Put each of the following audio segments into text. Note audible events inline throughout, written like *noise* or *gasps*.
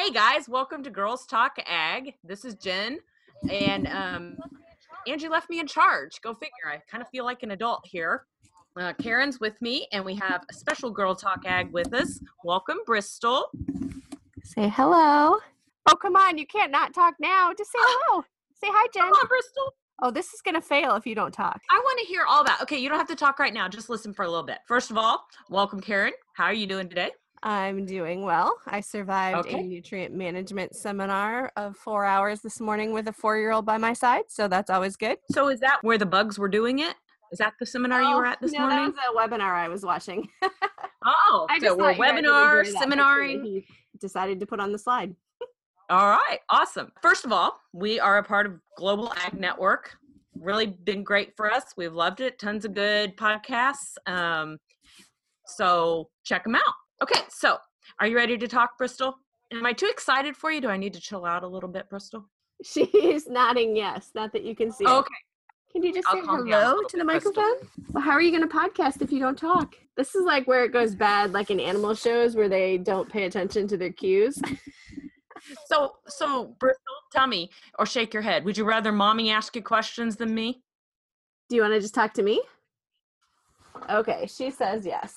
Hey guys, welcome to Girls Talk Ag. This is Jen, and um, Angie left me in charge. Go figure. I kind of feel like an adult here. Uh, Karen's with me, and we have a special Girl Talk Ag with us. Welcome, Bristol. Say hello. Oh, come on. You can't not talk now. Just say hello. Say hi, Jen. Come on, Bristol. Oh, this is going to fail if you don't talk. I want to hear all that. Okay, you don't have to talk right now. Just listen for a little bit. First of all, welcome, Karen. How are you doing today? I'm doing well. I survived Okay. a nutrient management seminar of four hours this morning with a four year old by my side. So that's always good. So, is that where the bugs were doing it? Is that the seminar you were Oh, at this no, morning? That was a webinar I was watching. *laughs* oh, I so we're thought you guys would webinar, enjoy that picture that seminaring. he decided to put on the slide. All right, awesome. First of all, we are a part of Global Ag Network. Really been great for us. We've loved it. Tons of good podcasts. Um, so check them out. Okay, so are you ready to talk, Bristol? Am I too excited for you? Do I need to chill out a little bit, Bristol? She's *laughs* nodding yes. Not that you can see. it. Okay. Can you just I'll say calm down a hello to the microphone? Well, how are you going to podcast if you don't talk? This is like where it goes bad, like in animal shows where they don't pay attention to their cues. *laughs* So, so Bristol, tell me or shake your head. Would you rather mommy ask you questions than me? Do you want to just talk to me? Okay, she says yes.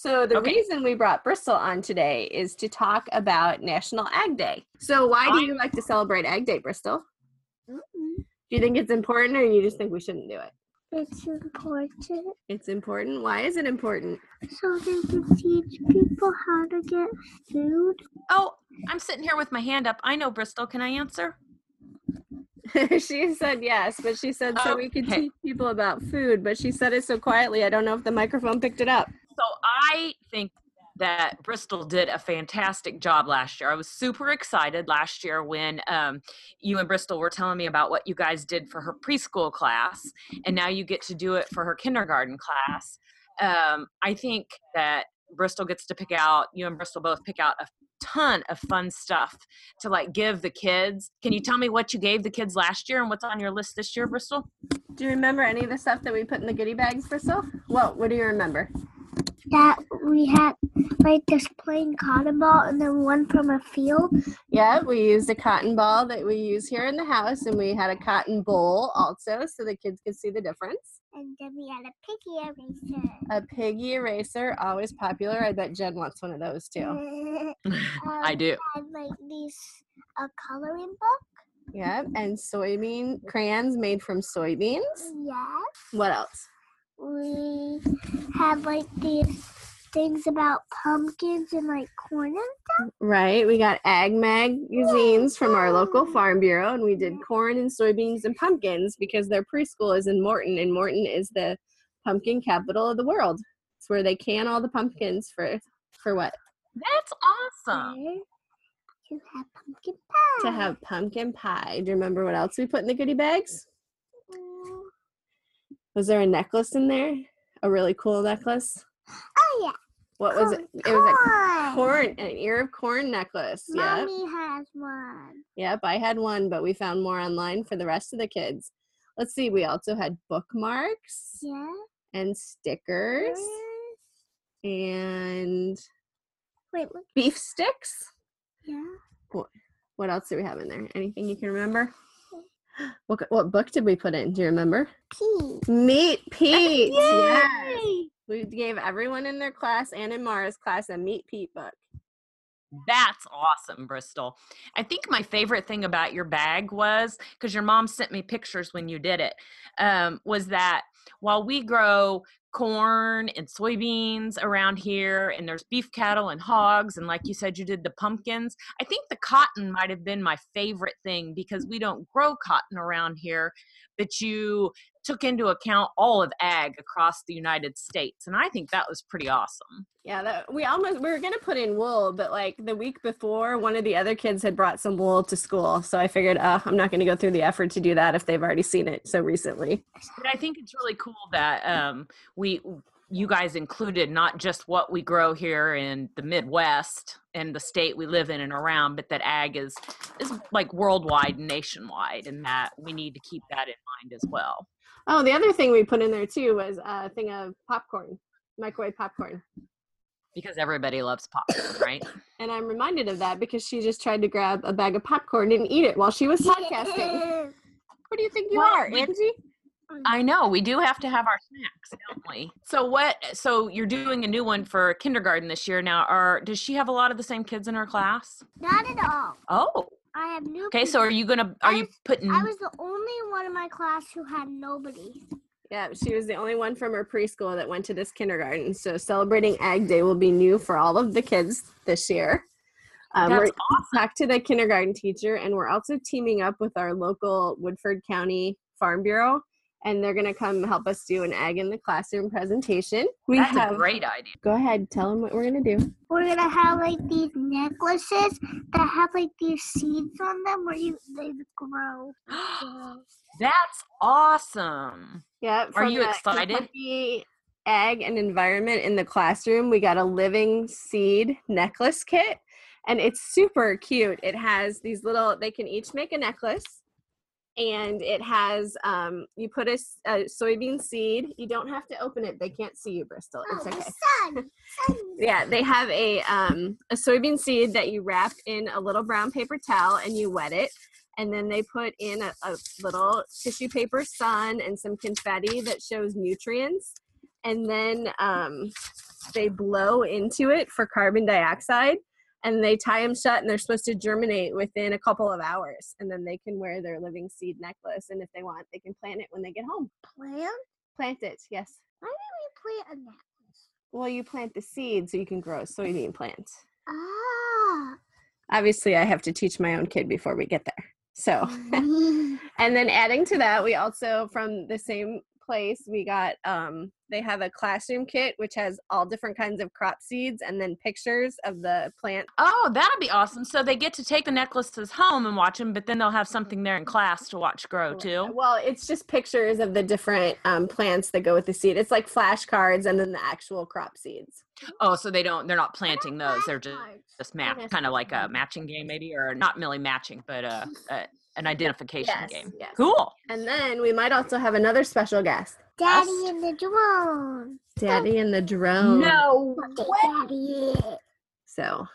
So the Okay. reason we brought Bristol on today is to talk about National Ag Day. So why do you like to celebrate Ag Day, Bristol? Do you think it's important or you just think we shouldn't do it? It's important It's important. Why is it important? so they can teach people how to get food. Oh, I'm sitting here with my hand up. I know, Bristol. Can I answer? *laughs* she said yes, but she said so oh, we could Okay. teach people about food, but she said it so quietly. I don't know if the microphone picked it up. So I think that Bristol did a fantastic job last year. I was super excited last year when um, you and Bristol were telling me about what you guys did for her preschool class, and now you get to do it for her kindergarten class. Um, I think that Bristol gets to pick out, you and Bristol both pick out a ton of fun stuff to like give the kids. Can you tell me what you gave the kids last year and what's on your list this year, Bristol? Do you remember any of the stuff that we put in the goodie bags, Bristol? Well, what do you remember? That we had like this plain cotton ball and then one from a field. Yeah, we used a cotton ball that we use here in the house, and we had a cotton bowl also, so the kids could see the difference. And then we had a piggy eraser. A piggy eraser, always popular. I bet Jen wants one of those too. *laughs* *laughs* I um, do. And like these a coloring book. Yep, and soybean crayons made from soybeans. Yes. What else? We had like these things about pumpkins and like corn and stuff. Right, we got ag mag magazines from our local farm bureau, and we did corn and soybeans and pumpkins because their preschool is in Morton, and Morton is the pumpkin capital of the world. It's where they can all the pumpkins for for what? That's awesome. to have pumpkin pie. To have pumpkin pie. Do you remember what else we put in the goodie bags? Was there a necklace in there? A really cool necklace? Oh yeah. What was it? It was a corn, an ear of corn necklace. Yep. Mommy has one. Yep, I had one, but we found more online for the rest of the kids. Let's see, we also had bookmarks Yeah. and stickers and Wait, look. beef sticks. Yeah. What else do we have in there? Anything you can remember? What, what book did we put in? Do you remember? Pea. Meet Pete. Yes. Yay! We gave everyone in their class and in Mara's class a Meet Pete book. That's awesome, Bristol. I think my favorite thing about your bag was because your mom sent me pictures when you did it. Um, was that while we grow corn and soybeans around here, and there's beef cattle and hogs, and like you said, you did the pumpkins. I think the cotton might have been my favorite thing because we don't grow cotton around here, but you took into account all of ag across the United States, and I think that was pretty awesome. Yeah, that, we almost we were gonna put in wool, but like the week before, one of the other kids had brought some wool to school, so I figured, uh, I'm not gonna go through the effort to do that if they've already seen it so recently. But I think it's really cool that um, we, you guys included not just what we grow here in the Midwest and the state we live in and around, but that ag is is like worldwide, and nationwide, and that we need to keep that in mind as well. Oh, the other thing we put in there too was a thing of popcorn, microwave popcorn. because everybody loves popcorn, right? *laughs* And I'm reminded of that because she just tried to grab a bag of popcorn and eat it while she was podcasting. *laughs* What do you think you Well, are, we- Angie? I know we do have to have our snacks, don't we? So what? So you're doing a new one for kindergarten this year now. Are does she have a lot of the same kids in her class? Not at all. Oh, I have new. okay. So are you gonna? Are I you was- putting? I was the only one in my class who had nobody. Yeah, she was the only one from her preschool that went to this kindergarten. So celebrating Ag Day will be new for all of the kids this year. Um, That's we're awesome. talked to the kindergarten teacher, and we're also teaming up with our local Woodford County Farm Bureau, and they're going to come help us do an Ag in the Classroom presentation. We That's have. a great idea. Go ahead, tell them what we're going to do. We're gonna have like these necklaces that have like these seeds on them where you they grow. grow. *gasps* That's awesome. Yeah. Are you the excited? Kentucky Ag and environment in the classroom. We got a living seed necklace kit, and it's super cute. It has these little. They can each make a necklace, and it has. Um, you put a soybean seed. You don't have to open it. They can't see you, Bristol. Oh, It's the okay. sun. *laughs* sun. Yeah, they have a um a soybean seed that you wrap in a little brown paper towel and you wet it. And then they put in a, a little tissue paper sun and some confetti that shows nutrients. And then um, they blow into it for carbon dioxide and they tie them shut and they're supposed to germinate within a couple of hours. And then they can wear their living seed necklace. And if they want, they can plant it when they get home. Plant? Plant it, yes. Why do we plant a necklace? Well, you plant the seed so you can grow a soybean plant. Ah. obviously I have to teach my own kid before we get there. So, *laughs* *laughs* and then adding to that, we also from the same place we got um they have a classroom kit which has all different kinds of crop seeds and then pictures of the plant. Oh, that'll be awesome. So they get to take the necklaces home and watch them, but then they'll have something there in class to watch grow too. Well, it's just pictures of the different um, plants that go with the seed. It's like flashcards and then the actual crop seeds. Oh, so they don't. They're not planting those. They're just just match, kind of like a matching game, maybe, or not really matching, but uh, uh an identification game. yes. Cool. And then we might also have another special guest, Daddy in the drone. Daddy and the drone. No. Daddy. So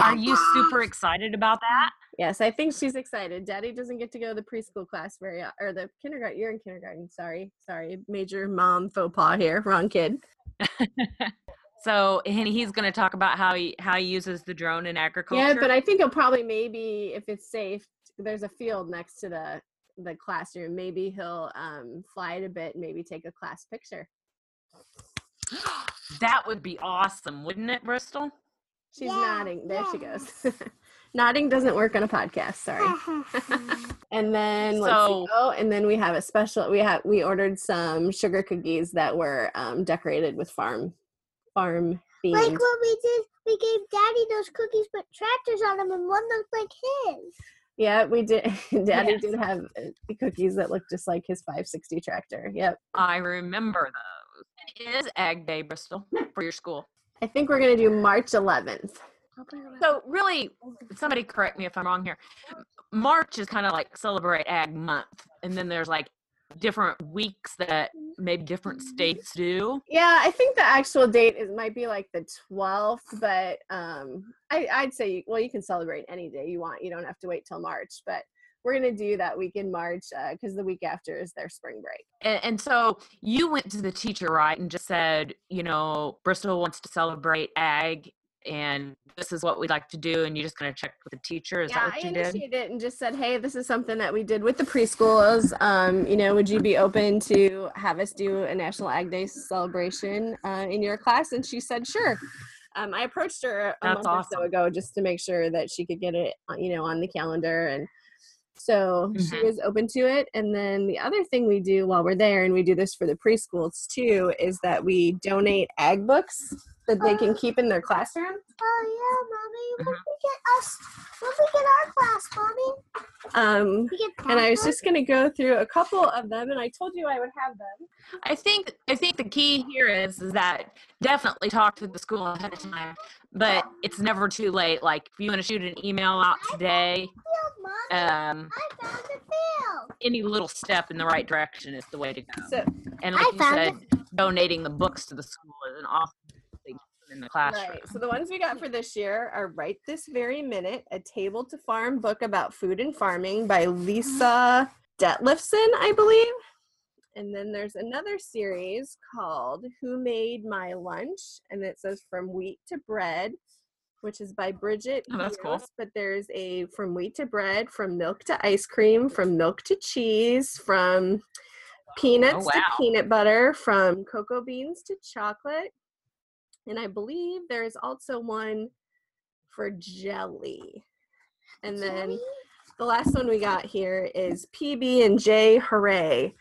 Are you super excited about that? Yes, I think she's excited. Daddy doesn't get to go to the preschool class very, or the kindergarten. You're in kindergarten. Sorry, sorry, major mom faux pas here. Wrong kid. *laughs* So, and he's going to talk about how he how he uses the drone in agriculture. Yeah, but I think he'll probably maybe, if it's safe, there's a field next to the the classroom. Maybe he'll um, fly it a bit. and Maybe take a class picture. *gasps* that would be awesome, wouldn't it, Bristol? She's Yeah, nodding. There she goes. *laughs* nodding doesn't work on a podcast. Sorry. *laughs* And then let's So- see. Oh, and then we have a special. We have we ordered some sugar cookies that were um, decorated with farm farm themes. like what we did, we gave Daddy those cookies with tractors on them, and one looked like his. Yeah, we did. *laughs* Daddy Yes. did have uh, cookies that looked just like his 560 tractor. Yep. I remember those. It is Ag Day, Bristol, for your school. I think we're gonna do March 11th. So, really, somebody correct me if I'm wrong here. March is kind of like celebrate Ag Month, and then there's like different weeks that maybe different states do. Yeah, I think the actual date is might be like the 12th, but um, I, I'd say well, you can celebrate any day you want. You don't have to wait till March, but we're gonna do that week in March because the week after is their spring break. And, and so you went to the teacher, right, and just said, you know, Bristol wants to celebrate Ag, and this is what we'd like to do, and you're just kind of check with the teacher. Is yeah, that what I you did? initiated it and just said, hey, this is something that we did with the preschools. Um, you know, would you be open to have us do a National Ag Day celebration uh, in your class? And she said, sure. Um, I approached her a That's month or so ago just to make sure that she could get it, uh, you know, on the calendar and. So she Mhm. was open to it. And then the other thing we do while we're there, and we do this for the preschools too, is that we donate ag books that they can keep in their classroom. Oh yeah, mommy. When Mhm. we get us, when we get our class, mommy, Um, we get. and I was just going to go through a couple of them, and I told you I would have them. I think I think the key here is is that definitely talk to the school ahead of time, but it's never too late. Like if you want to shoot an email out today, field, mommy. um, I found the field. any little step in the right direction is the way to go. So And I like you found said, donating the books to the school is an awesome thing. So in the classroom. Right. So the ones we got for this year are Right This Very Minute, a Table to Farm book about food and farming by Lisa Detlefson, I believe. And then there's another series called Who Made My Lunch? And it says From Wheat to Bread, which is by Bridget. Oh, that's cool. But there's a From Wheat to Bread, From Milk to Ice Cream, From Milk to Cheese, From Peanuts oh, to wow. Peanut Butter, From Cocoa Beans to Chocolate. And I believe there's also one for jelly. And then the last one we got here is PB and J Hooray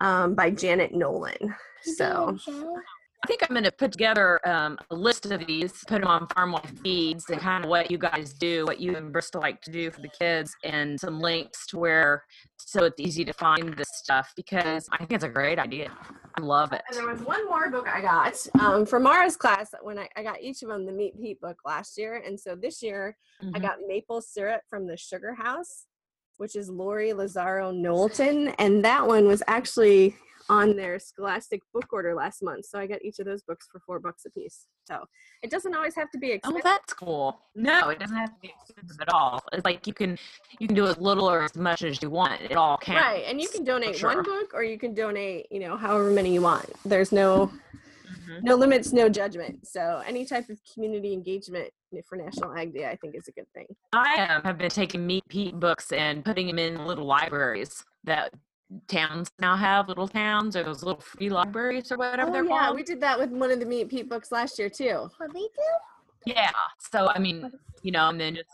um, by Janet Nolan. So I think I'm going to put together um, a list of these, put them on Farm Life Feeds, and kind of what you guys do, what you and Bristol like to do for the kids, and some links to where so it's easy to find this stuff because I think it's a great idea. I love it. And there was one more book I got um, for Mara's class when I, I got each of them the Meat Pete book last year. And so this year I Mhm. got maple syrup from the Sugar House, which is Lori Lazaro Knowlton. And that one was actually on their Scholastic book order last month. So I got each of those books for four bucks a piece. So it doesn't always have to be expensive. Oh, that's cool. No, it doesn't have to be expensive at all. It's like you can you can do as little or as much as you want. It all counts. Right. And you can donate sure. one book or you can donate, you know, however many you want. There's no Mhm. no limits, no judgment. So any type of community engagement for National Ag Day, I think is a good thing. I um, have been taking Meat Pete books and putting them in little libraries that towns now have, little towns or those little free libraries or whatever Oh, they're yeah, called. we did that with one of the Meat Pete books last year too. What they do? Yeah. So I mean, you know, and then just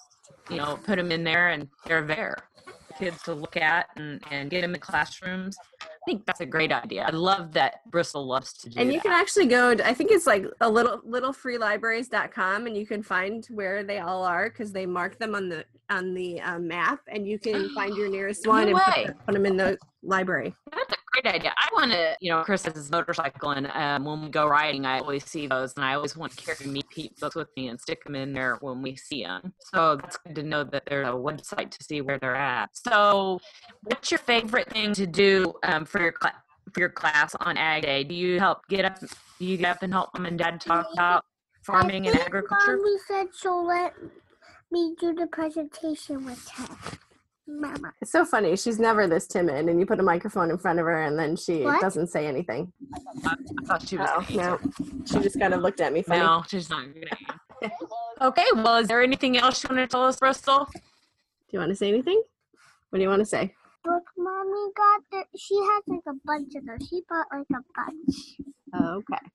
you know put them in there and they're there, for kids to look at and and get them in classrooms. I think that's a great idea. I love that Bristol loves to do And you that. can actually go. I think it's like a little littlefreelibraries.com, and you can find where they all are because they mark them on the on the um, map, and you can *gasps* find your nearest No one and put, them- put them in the library. That's great idea. I want to, you know, Chris has his motorcycle, and um, when we go riding, I always see those, and I always want to carry Meat Pete books with me and stick them in there when we see them. So that's good to know that there's a website to see where they're at. So, what's your favorite thing to do um, for your class? For your class on Ag Day, do you help get up? Do you get up and help mom and dad talk about farming and agriculture? Mommy said she'll let me do the presentation with her. Mama. It's so funny. She's never this timid, and you put a microphone in front of her, and then she What? doesn't say anything. I thought she was. Oh no, she just kind of looked at me funny. No, she's not good. *laughs* okay, well, is there anything else you want to tell us, Bristol? Do you want to say anything? What do you want to say? Look, mommy got the. She has like a bunch of those. She bought like a bunch. Okay.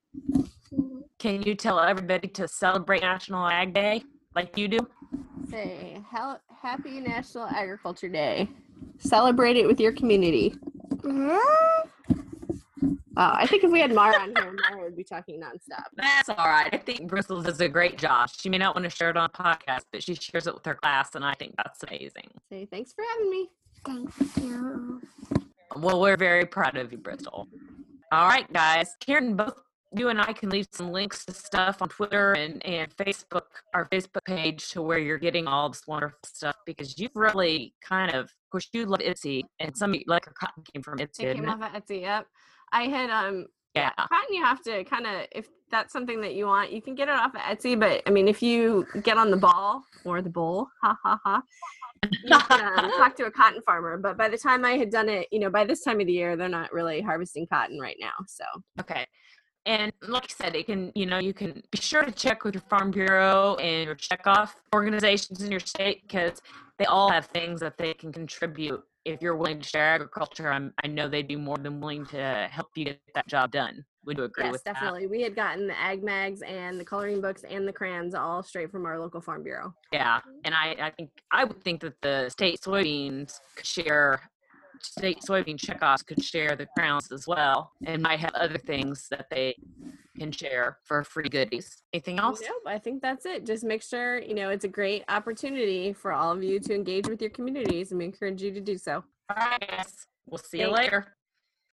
Mm-hmm. Can you tell everybody to celebrate National Ag Day like you do? Say hel- Happy National Agriculture Day. Celebrate it with your community. Huh? Wow, I think if we had Mara on here, Mara would be talking nonstop. That's all right. I think Bristol does a great job. She may not want to share it on a podcast, but she shares it with her class, and I think that's amazing. Say thanks for having me. Thank you. Well, we're very proud of you, Bristol. All right, guys. Karen, both you and I can leave some links to stuff on Twitter and, and Facebook, our Facebook page, to where you're getting all this wonderful stuff because you've really kind of, of course, you love Etsy, and some you- like your cotton came from Etsy, It came off of Etsy. Yep. I had um Yeah. cotton. You have to kind of if that's something that you want, you can get it off of Etsy. But I mean, if you get on the ball or the bowl, ha ha ha, you can um, *laughs* talk to a cotton farmer. But by the time I had done it, you know, by this time of the year, they're not really harvesting cotton right now. So Okay. And like I said, it can, you know, you can be sure to check with your Farm Bureau and your checkoff organizations in your state because they all have things that they can contribute. If you're willing to share agriculture, I'm, I know they'd be more than willing to help you get that job done. Would you agree yes, with definitely. We had gotten the ag mags and the coloring books and the crayons all straight from our local farm bureau. Yeah. And I, I think, I would think that the state soybeans could share, state soybean checkoffs could share the crowns as well and might have other things that they can share for free goodies. Anything else? Nope, I think that's it. Just make sure, you know, it's a great opportunity for all of you to engage with your communities and we encourage you to do so. All right, guys. We'll see you later.